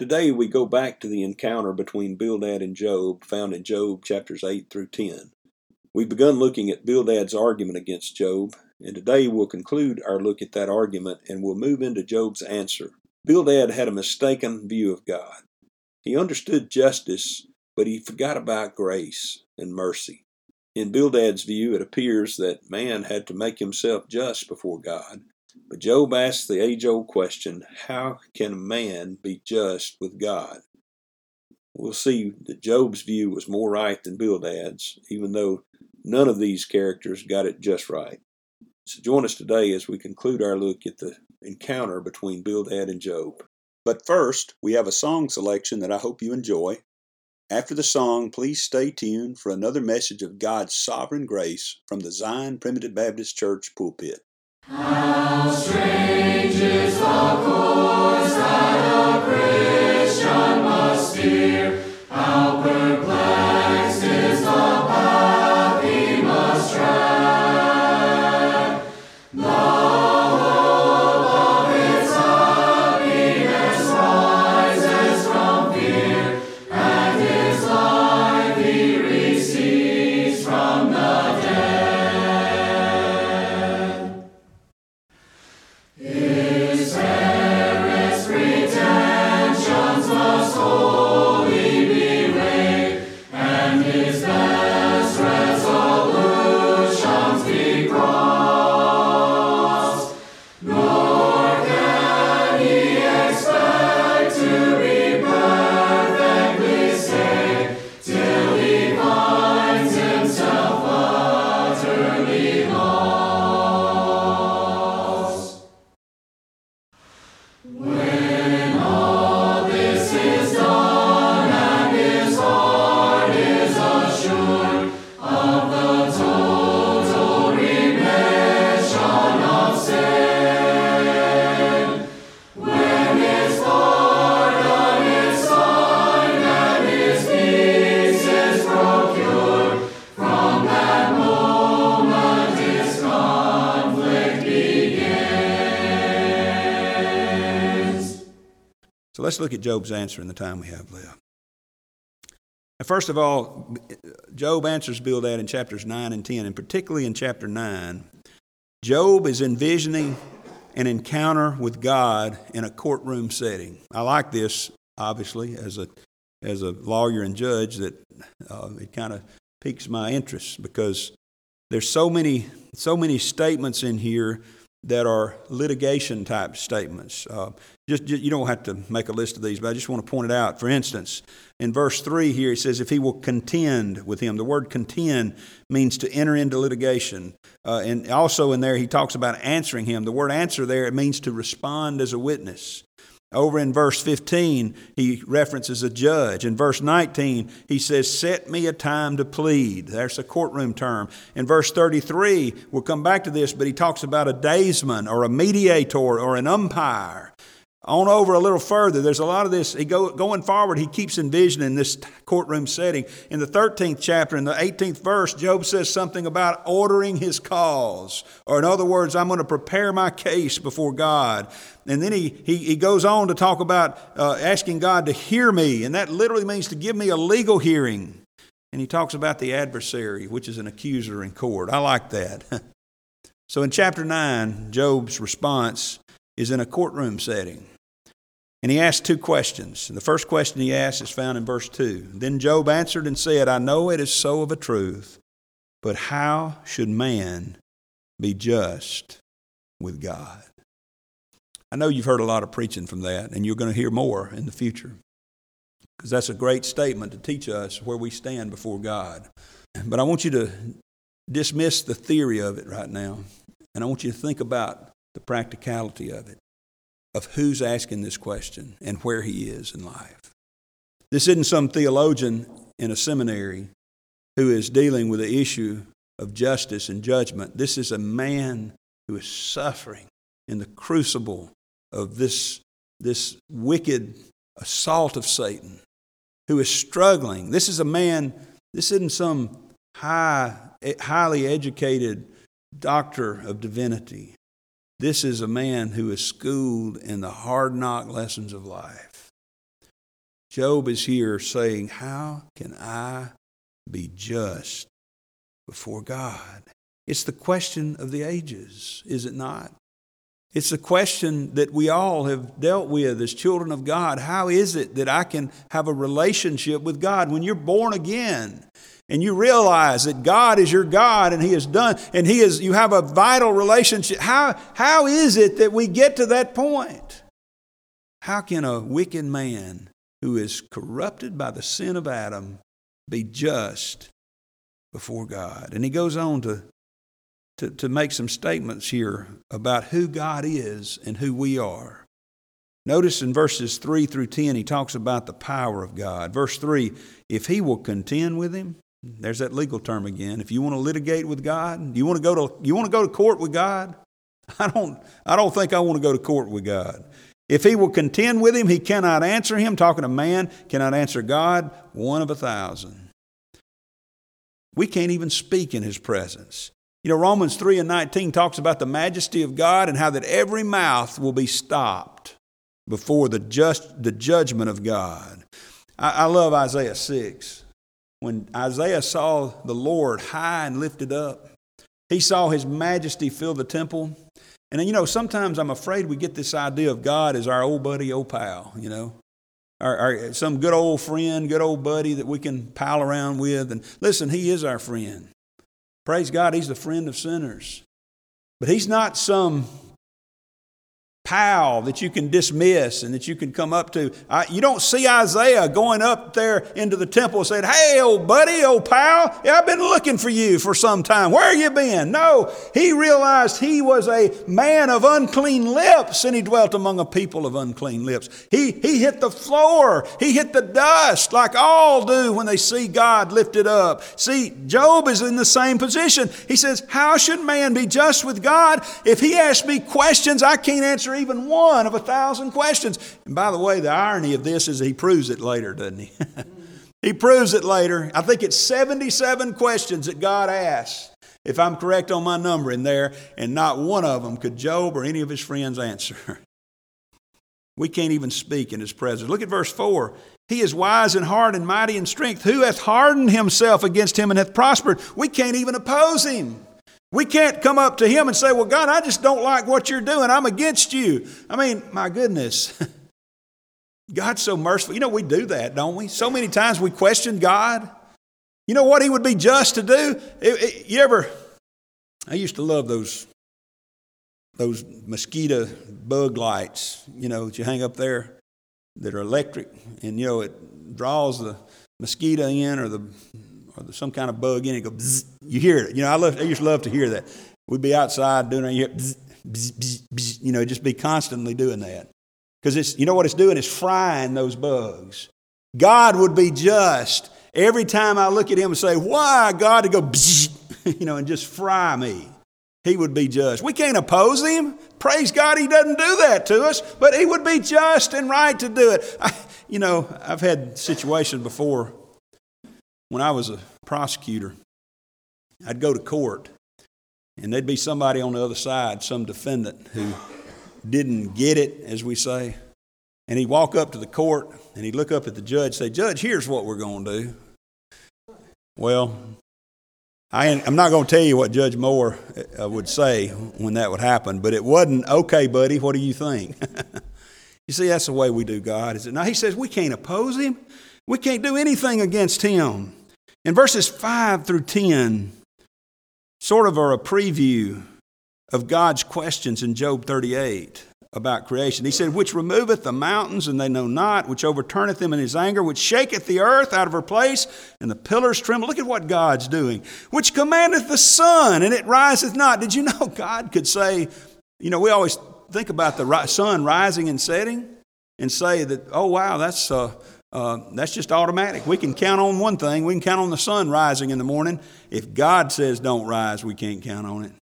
Today we go back to the encounter between Bildad and Job, found in Job chapters 8 through 10. We've begun looking at Bildad's argument against Job, and today we'll conclude our look at that argument and we'll move into Job's answer. Bildad had a mistaken view of God. He understood justice, but he forgot about grace and mercy. In Bildad's view, it appears that man had to make himself just before God, but Job asks the age old question how can a man be just with God? We'll see that Job's view was more right than Bildad's, even though none of these characters got it just right. So join us today as we conclude our look at the encounter between Bildad and Job. But first, we have a song selection that I hope you enjoy. After the song, please stay tuned for another message of God's sovereign grace from the Zion Primitive Baptist Church pulpit. How look at Job's answer in the time we have left. First of all, Job answers Bildad in chapters 9 and 10, and particularly in chapter 9. Job is envisioning an encounter with God in a courtroom setting. I like this, obviously, as a, as a lawyer and judge, that uh, it kind of piques my interest because there's so many, so many statements in here that are litigation type statements. Uh, just, just, you don't have to make a list of these, but I just want to point it out. For instance, in verse 3 here, he says, if he will contend with him. The word contend means to enter into litigation. Uh, and also in there, he talks about answering him. The word answer there, it means to respond as a witness. Over in verse 15, he references a judge. In verse 19, he says, Set me a time to plead. There's a courtroom term. In verse 33, we'll come back to this, but he talks about a daysman or a mediator or an umpire. On over a little further, there's a lot of this. He go, going forward, he keeps envisioning this courtroom setting. In the 13th chapter, in the 18th verse, Job says something about ordering his cause. Or, in other words, I'm going to prepare my case before God. And then he, he, he goes on to talk about uh, asking God to hear me, and that literally means to give me a legal hearing. And he talks about the adversary, which is an accuser in court. I like that. so in chapter 9, Job's response is in a courtroom setting. And he asked two questions. And The first question he asked is found in verse 2. Then Job answered and said, I know it is so of a truth, but how should man be just with God? I know you've heard a lot of preaching from that, and you're going to hear more in the future. Because that's a great statement to teach us where we stand before God. But I want you to dismiss the theory of it right now, and I want you to think about the practicality of it of who's asking this question and where he is in life. This isn't some theologian in a seminary who is dealing with the issue of justice and judgment. This is a man who is suffering in the crucible of this, this wicked assault of Satan, who is struggling. This is a man, this isn't some high, highly educated doctor of divinity this is a man who is schooled in the hard knock lessons of life. Job is here saying, How can I be just before God? It's the question of the ages, is it not? It's a question that we all have dealt with as children of God. How is it that I can have a relationship with God? When you're born again, and you realize that God is your God and He has done, and He is, you have a vital relationship. How, how is it that we get to that point? How can a wicked man who is corrupted by the sin of Adam be just before God? And he goes on to, to, to make some statements here about who God is and who we are. Notice in verses 3 through 10, he talks about the power of God. Verse 3 if he will contend with him, there's that legal term again. If you want to litigate with God, you want to go to you want to go to court with God? I don't I don't think I want to go to court with God. If he will contend with him, he cannot answer him. Talking to man, cannot answer God, one of a thousand. We can't even speak in his presence. You know, Romans 3 and 19 talks about the majesty of God and how that every mouth will be stopped before the just the judgment of God. I, I love Isaiah 6 when Isaiah saw the Lord high and lifted up, he saw his majesty fill the temple. And you know, sometimes I'm afraid we get this idea of God as our old buddy, old pal, you know, our, some good old friend, good old buddy that we can pal around with. And listen, he is our friend. Praise God, he's the friend of sinners. But he's not some pal that you can dismiss and that you can come up to. I, you don't see Isaiah going up there into the temple and saying, Hey, old buddy, old pal, yeah, I've been looking for you for some time. Where you been? No, he realized he was a man of unclean lips and he dwelt among a people of unclean lips. He, he hit the floor, he hit the dust like all do when they see God lifted up. See, Job is in the same position. He says, How should man be just with God? If he asks me questions, I can't answer even one of a thousand questions. And by the way, the irony of this is he proves it later, doesn't he? he proves it later. I think it's 77 questions that God asks, if I'm correct on my number in there, and not one of them could Job or any of his friends answer. we can't even speak in his presence. Look at verse 4. He is wise in heart and mighty in strength. Who hath hardened himself against him and hath prospered? We can't even oppose him. We can't come up to him and say, Well, God, I just don't like what you're doing. I'm against you. I mean, my goodness. God's so merciful. You know, we do that, don't we? So many times we question God. You know what He would be just to do? It, it, you ever, I used to love those those mosquito bug lights, you know, that you hang up there that are electric, and you know it draws the mosquito in or the or the, some kind of bug in. It go Bzz, you hear it. You know, I love. I used to love to hear that. We'd be outside doing it. You, bzz, bzz, bzz, you know, just be constantly doing that because it's. You know what it's doing? It's frying those bugs. God would be just every time I look at Him and say, "Why, God?" to go, you know, and just fry me. He would be just. We can't oppose him. Praise God, he doesn't do that to us, but he would be just and right to do it. I, you know, I've had situations before when I was a prosecutor. I'd go to court, and there'd be somebody on the other side, some defendant who didn't get it, as we say. And he'd walk up to the court and he'd look up at the judge say, Judge, here's what we're going to do. Well, I, am not going to tell you what Judge Moore uh, would say when that would happen, but it wasn't, okay, buddy, what do you think? you see, that's the way we do God, is it? Now, he says we can't oppose him, we can't do anything against him. In verses 5 through 10, sort of are a preview of God's questions in Job 38 about creation. He said, Which removeth the mountains, and they know not, which overturneth them in his anger, which shaketh the earth out of her place, and the pillars tremble. Look at what God's doing. Which commandeth the sun, and it riseth not. Did you know God could say, you know, we always think about the sun rising and setting and say that, oh, wow, that's. Uh, uh, that's just automatic. We can count on one thing. We can count on the sun rising in the morning. If God says don't rise, we can't count on it.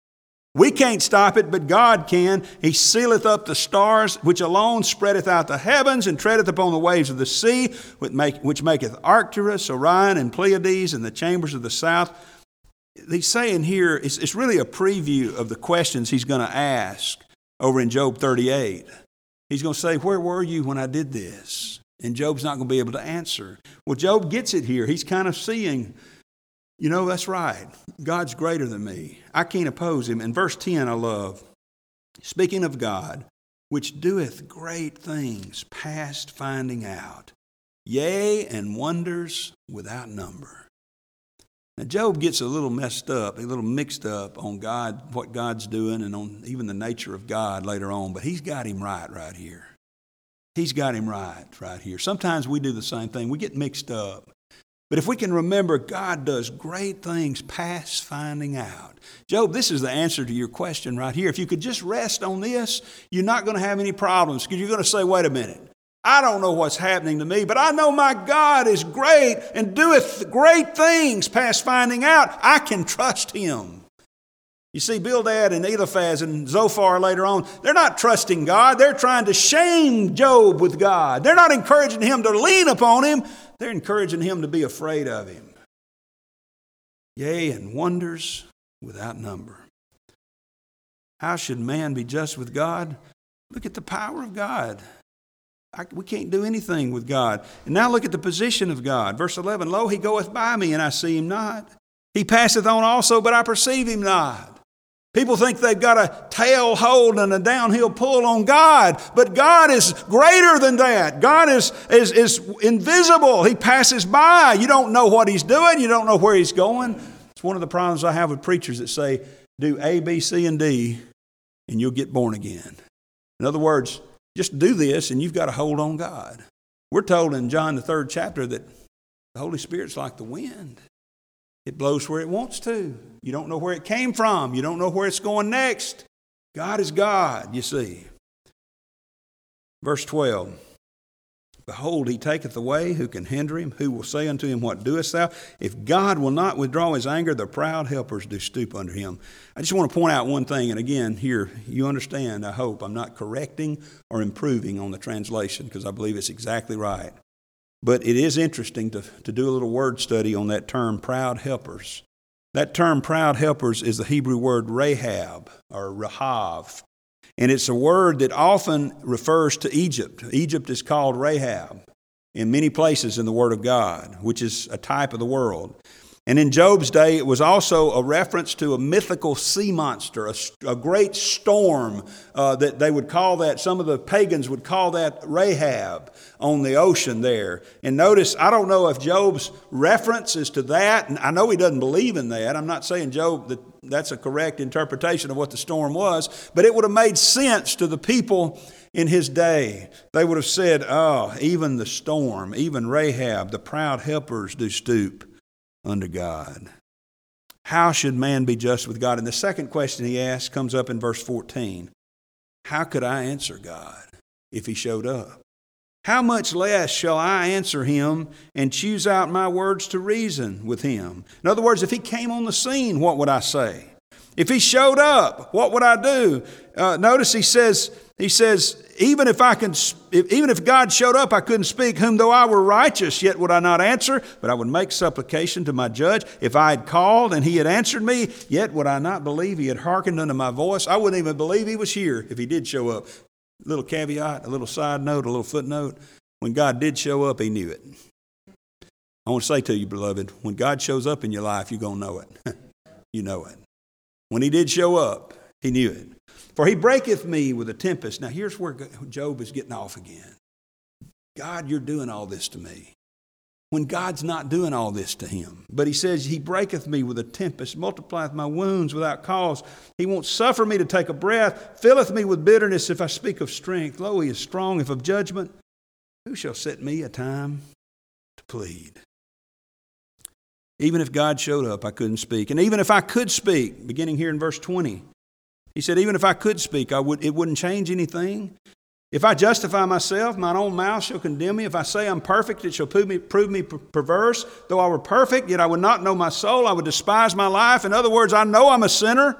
We can't stop it, but God can. He sealeth up the stars, which alone spreadeth out the heavens, and treadeth upon the waves of the sea, which, make, which maketh Arcturus, Orion, and Pleiades, and the chambers of the south. He's saying here, it's, it's really a preview of the questions he's going to ask over in Job 38. He's going to say, Where were you when I did this? And Job's not going to be able to answer. Well, Job gets it here. He's kind of seeing you know, that's right. God's greater than me. I can't oppose him. In verse 10, I love. Speaking of God, which doeth great things past finding out, yea, and wonders without number. Now, Job gets a little messed up, a little mixed up on God, what God's doing, and on even the nature of God later on, but he's got him right right here. He's got him right right here. Sometimes we do the same thing. We get mixed up. But if we can remember, God does great things past finding out. Job, this is the answer to your question right here. If you could just rest on this, you're not going to have any problems because you're going to say, wait a minute. I don't know what's happening to me, but I know my God is great and doeth great things past finding out. I can trust him. You see, Bildad and Eliphaz and Zophar later on, they're not trusting God. They're trying to shame Job with God. They're not encouraging him to lean upon him. They're encouraging him to be afraid of him. Yea, and wonders without number. How should man be just with God? Look at the power of God. I, we can't do anything with God. And now look at the position of God. Verse 11 Lo, he goeth by me, and I see him not. He passeth on also, but I perceive him not. People think they've got a tail hold and a downhill pull on God, but God is greater than that. God is, is, is invisible. He passes by. You don't know what He's doing, you don't know where He's going. It's one of the problems I have with preachers that say, do A, B, C, and D, and you'll get born again. In other words, just do this and you've got to hold on God. We're told in John, the third chapter, that the Holy Spirit's like the wind. It blows where it wants to. You don't know where it came from. You don't know where it's going next. God is God, you see. Verse 12 Behold, he taketh away who can hinder him, who will say unto him, What doest thou? If God will not withdraw his anger, the proud helpers do stoop under him. I just want to point out one thing, and again, here, you understand, I hope, I'm not correcting or improving on the translation because I believe it's exactly right. But it is interesting to, to do a little word study on that term, proud helpers. That term, proud helpers, is the Hebrew word Rahab or Rahav. And it's a word that often refers to Egypt. Egypt is called Rahab in many places in the Word of God, which is a type of the world. And in Job's day, it was also a reference to a mythical sea monster, a, a great storm uh, that they would call that, some of the pagans would call that Rahab on the ocean there. And notice, I don't know if Job's reference is to that. And I know he doesn't believe in that. I'm not saying Job that that's a correct interpretation of what the storm was, but it would have made sense to the people in his day. They would have said, Oh, even the storm, even Rahab, the proud helpers do stoop unto God. How should man be just with God? And the second question he asks comes up in verse 14 How could I answer God if he showed up? How much less shall I answer him and choose out my words to reason with him? In other words, if he came on the scene, what would I say? If he showed up, what would I do? Uh, notice he says, he says, even if I can, even if God showed up, I couldn't speak. Whom though I were righteous, yet would I not answer, but I would make supplication to my judge. If I had called and he had answered me, yet would I not believe he had hearkened unto my voice. I wouldn't even believe he was here if he did show up. Little caveat, a little side note, a little footnote. When God did show up, he knew it. I want to say to you, beloved, when God shows up in your life, you're going to know it. you know it. When he did show up, he knew it. For he breaketh me with a tempest. Now, here's where Job is getting off again. God, you're doing all this to me. When God's not doing all this to him. But he says, He breaketh me with a tempest, multiplieth my wounds without cause. He won't suffer me to take a breath, filleth me with bitterness if I speak of strength. Lo, he is strong if of judgment. Who shall set me a time to plead? Even if God showed up, I couldn't speak. And even if I could speak, beginning here in verse 20, he said, even if I could speak, I would, it wouldn't change anything. If I justify myself, mine own mouth shall condemn me. If I say I'm perfect, it shall prove me, prove me perverse. Though I were perfect, yet I would not know my soul. I would despise my life. In other words, I know I'm a sinner.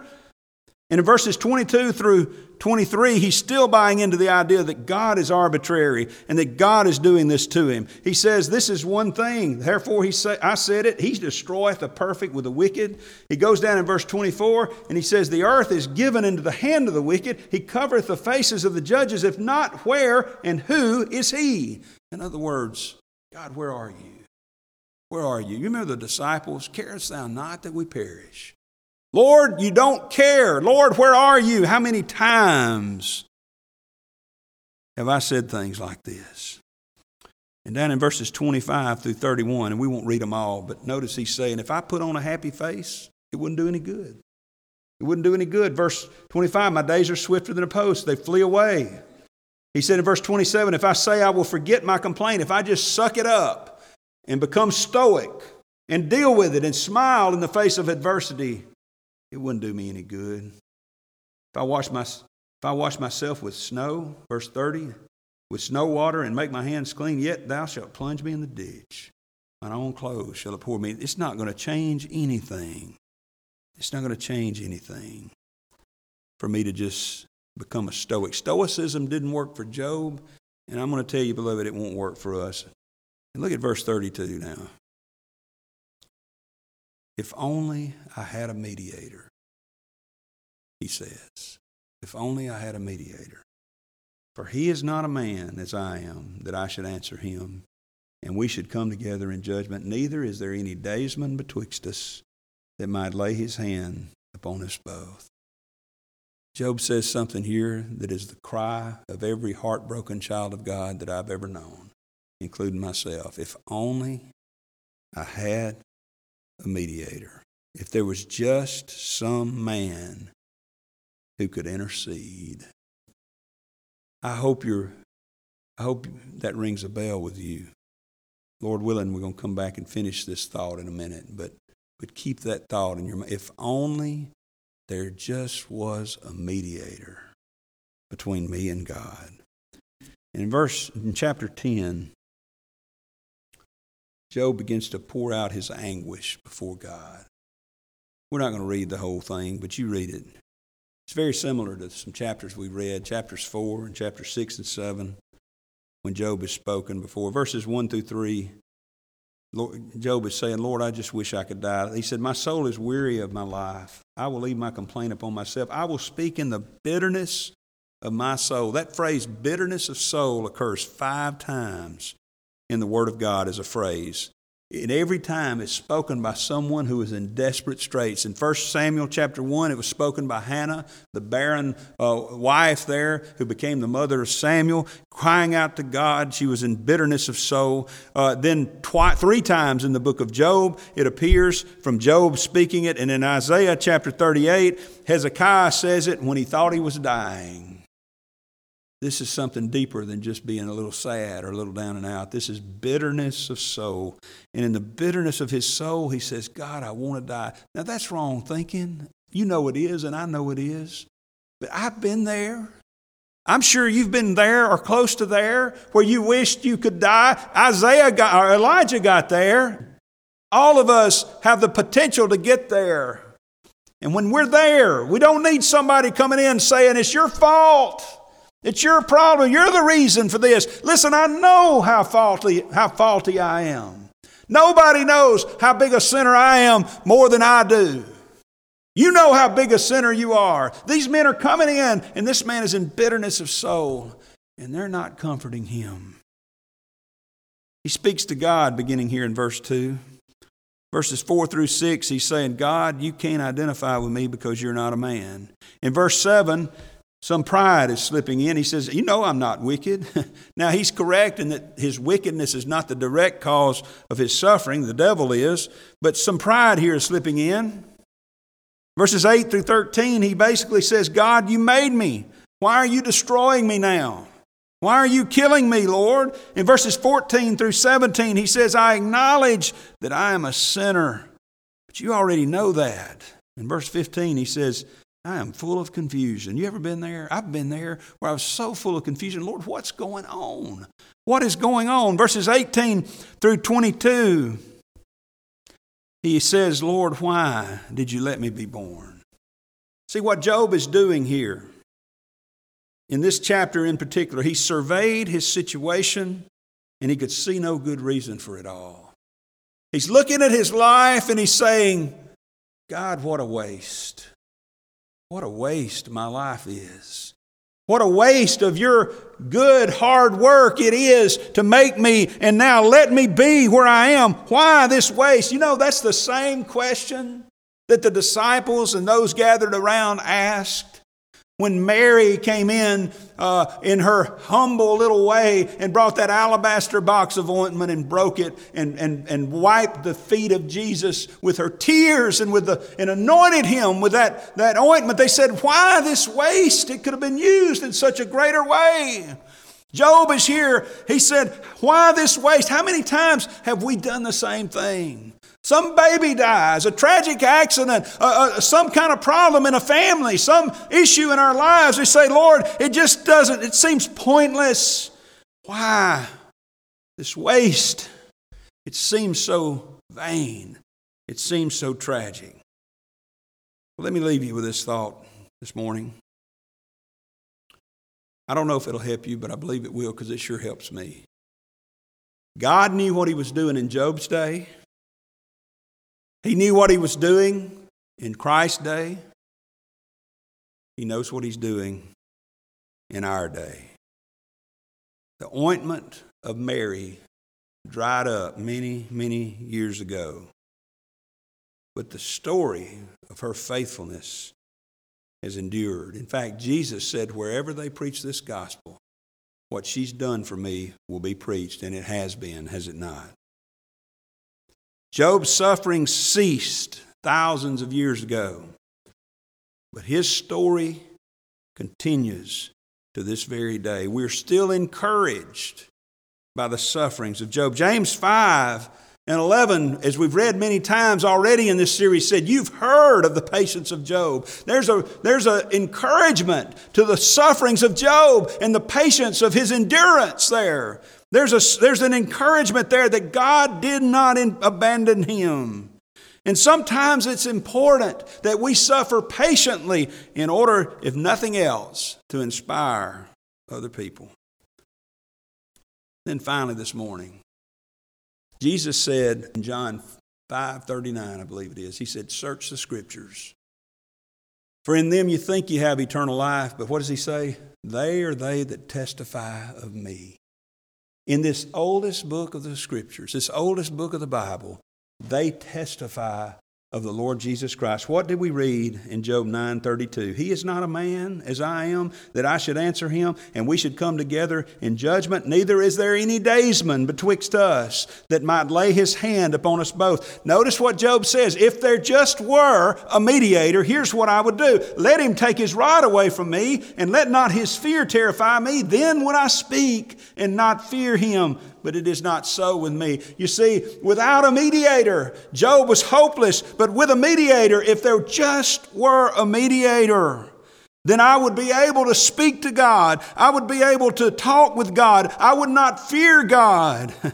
And in verses 22 through 23, he's still buying into the idea that God is arbitrary and that God is doing this to him. He says, This is one thing. Therefore, he say, I said it. He destroyeth the perfect with the wicked. He goes down in verse 24 and he says, The earth is given into the hand of the wicked. He covereth the faces of the judges. If not, where and who is he? In other words, God, where are you? Where are you? You remember the disciples? Carest thou not that we perish? Lord, you don't care. Lord, where are you? How many times have I said things like this? And down in verses 25 through 31, and we won't read them all, but notice he's saying, if I put on a happy face, it wouldn't do any good. It wouldn't do any good. Verse 25, my days are swifter than a post, they flee away. He said in verse 27, if I say I will forget my complaint, if I just suck it up and become stoic and deal with it and smile in the face of adversity, it wouldn't do me any good. If I wash my if I wash myself with snow, verse 30, with snow water and make my hands clean, yet thou shalt plunge me in the ditch. Mine own clothes shall abhor me. It's not going to change anything. It's not going to change anything for me to just become a stoic. Stoicism didn't work for Job, and I'm going to tell you, beloved, it won't work for us. And look at verse 32 now. If only I had a mediator, he says. If only I had a mediator. For he is not a man as I am, that I should answer him, and we should come together in judgment. Neither is there any daysman betwixt us that might lay his hand upon us both. Job says something here that is the cry of every heartbroken child of God that I've ever known, including myself. If only I had a mediator. If there was just some man who could intercede. I hope you're I hope that rings a bell with you. Lord willing, we're going to come back and finish this thought in a minute, but but keep that thought in your mind. If only there just was a mediator between me and God. In verse in chapter 10, Job begins to pour out his anguish before God. We're not going to read the whole thing, but you read it. It's very similar to some chapters we read, chapters 4 and chapter 6 and 7, when Job has spoken before. Verses 1 through 3, Lord, Job is saying, Lord, I just wish I could die. He said, My soul is weary of my life. I will leave my complaint upon myself. I will speak in the bitterness of my soul. That phrase, bitterness of soul, occurs five times in the Word of God as a phrase. And every time it's spoken by someone who is in desperate straits. In 1 Samuel chapter 1, it was spoken by Hannah, the barren uh, wife there who became the mother of Samuel, crying out to God. She was in bitterness of soul. Uh, then, twi- three times in the book of Job, it appears from Job speaking it. And in Isaiah chapter 38, Hezekiah says it when he thought he was dying. This is something deeper than just being a little sad or a little down and out. This is bitterness of soul. And in the bitterness of his soul, he says, God, I want to die. Now, that's wrong thinking. You know it is, and I know it is. But I've been there. I'm sure you've been there or close to there where you wished you could die. Isaiah got, or Elijah got there. All of us have the potential to get there. And when we're there, we don't need somebody coming in saying, It's your fault. It's your problem. You're the reason for this. Listen, I know how faulty, how faulty I am. Nobody knows how big a sinner I am more than I do. You know how big a sinner you are. These men are coming in, and this man is in bitterness of soul, and they're not comforting him. He speaks to God beginning here in verse 2. Verses 4 through 6, he's saying, God, you can't identify with me because you're not a man. In verse 7, some pride is slipping in. He says, You know, I'm not wicked. now, he's correct in that his wickedness is not the direct cause of his suffering, the devil is, but some pride here is slipping in. Verses 8 through 13, he basically says, God, you made me. Why are you destroying me now? Why are you killing me, Lord? In verses 14 through 17, he says, I acknowledge that I am a sinner, but you already know that. In verse 15, he says, I am full of confusion. You ever been there? I've been there where I was so full of confusion. Lord, what's going on? What is going on? Verses 18 through 22. He says, Lord, why did you let me be born? See what Job is doing here. In this chapter in particular, he surveyed his situation and he could see no good reason for it all. He's looking at his life and he's saying, God, what a waste. What a waste my life is. What a waste of your good, hard work it is to make me and now let me be where I am. Why this waste? You know, that's the same question that the disciples and those gathered around asked when Mary came in uh, in her humble little way and brought that alabaster box of ointment and broke it and, and, and wiped the feet of Jesus with her tears and, with the, and anointed him with that, that ointment, they said, Why this waste? It could have been used in such a greater way. Job is here. He said, Why this waste? How many times have we done the same thing? Some baby dies, a tragic accident, uh, uh, some kind of problem in a family, some issue in our lives. We say, Lord, it just doesn't, it seems pointless. Why? This waste. It seems so vain. It seems so tragic. Well, let me leave you with this thought this morning. I don't know if it'll help you, but I believe it will because it sure helps me. God knew what He was doing in Job's day. He knew what he was doing in Christ's day. He knows what he's doing in our day. The ointment of Mary dried up many, many years ago. But the story of her faithfulness has endured. In fact, Jesus said, wherever they preach this gospel, what she's done for me will be preached, and it has been, has it not? Job's suffering ceased thousands of years ago, but his story continues to this very day. We're still encouraged by the sufferings of Job. James 5 and 11, as we've read many times already in this series, said, You've heard of the patience of Job. There's an there's a encouragement to the sufferings of Job and the patience of his endurance there. There's, a, there's an encouragement there that God did not in, abandon him. And sometimes it's important that we suffer patiently in order, if nothing else, to inspire other people. Then finally, this morning, Jesus said in John 5:39, I believe it is, he said, "Search the scriptures. For in them you think you have eternal life, but what does he say? They are they that testify of me." In this oldest book of the Scriptures, this oldest book of the Bible, they testify of the Lord Jesus Christ. What did we read in Job 9:32? He is not a man as I am that I should answer him and we should come together in judgment neither is there any daysman betwixt us that might lay his hand upon us both. Notice what Job says, if there just were a mediator, here's what I would do. Let him take his rod away from me and let not his fear terrify me, then would I speak and not fear him but it is not so with me. You see, without a mediator, Job was hopeless, but with a mediator, if there just were a mediator, then I would be able to speak to God. I would be able to talk with God. I would not fear God.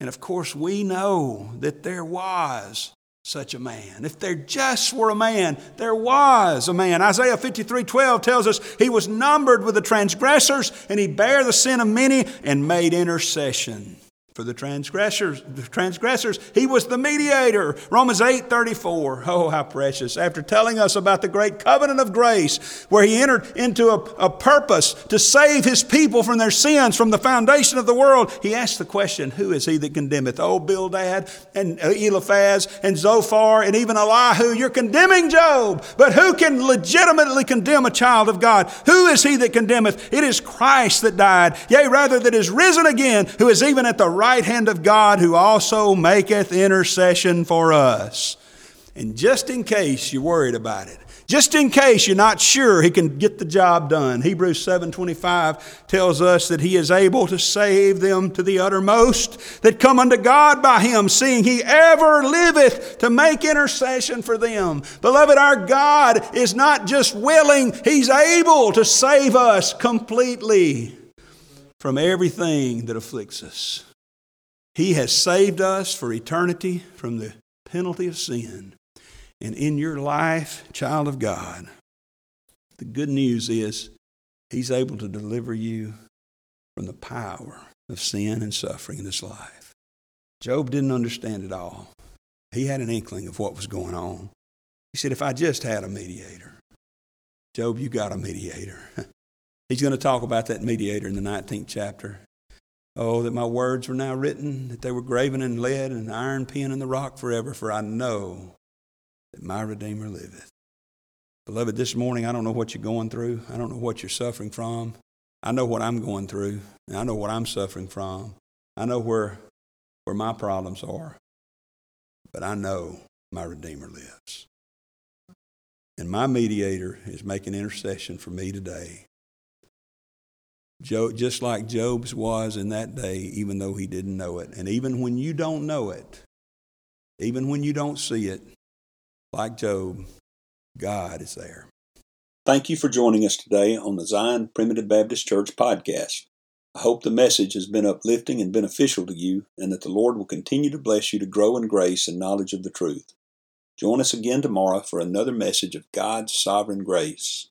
And of course, we know that there was such a man. If there just were a man, there was a man. Isaiah 53 12 tells us he was numbered with the transgressors, and he bare the sin of many and made intercession for the transgressors, the transgressors. He was the mediator. Romans 8 34. Oh, how precious. After telling us about the great covenant of grace, where he entered into a, a purpose to save his people from their sins from the foundation of the world, he asked the question, Who is he that condemneth? Oh, Bildad and uh, Eliphaz and Zophar and even Elihu, you're condemning Job. But who can legitimately condemn a child of God? Who is he that condemneth? It is Christ that died, yea, rather that is risen again, who is even at the right right hand of God who also maketh intercession for us. And just in case you're worried about it, just in case you're not sure he can get the job done. Hebrews 7:25 tells us that he is able to save them to the uttermost that come unto God by him, seeing he ever liveth to make intercession for them. Beloved, our God is not just willing, he's able to save us completely from everything that afflicts us. He has saved us for eternity from the penalty of sin. And in your life, child of God, the good news is He's able to deliver you from the power of sin and suffering in this life. Job didn't understand it all. He had an inkling of what was going on. He said, If I just had a mediator, Job, you got a mediator. He's going to talk about that mediator in the 19th chapter. Oh, that my words were now written, that they were graven in lead and an iron pen in the rock forever, for I know that my Redeemer liveth. Beloved, this morning I don't know what you're going through. I don't know what you're suffering from. I know what I'm going through, and I know what I'm suffering from. I know where, where my problems are. But I know my Redeemer lives. And my mediator is making intercession for me today. Job, just like Job's was in that day, even though he didn't know it. And even when you don't know it, even when you don't see it, like Job, God is there. Thank you for joining us today on the Zion Primitive Baptist Church podcast. I hope the message has been uplifting and beneficial to you, and that the Lord will continue to bless you to grow in grace and knowledge of the truth. Join us again tomorrow for another message of God's sovereign grace.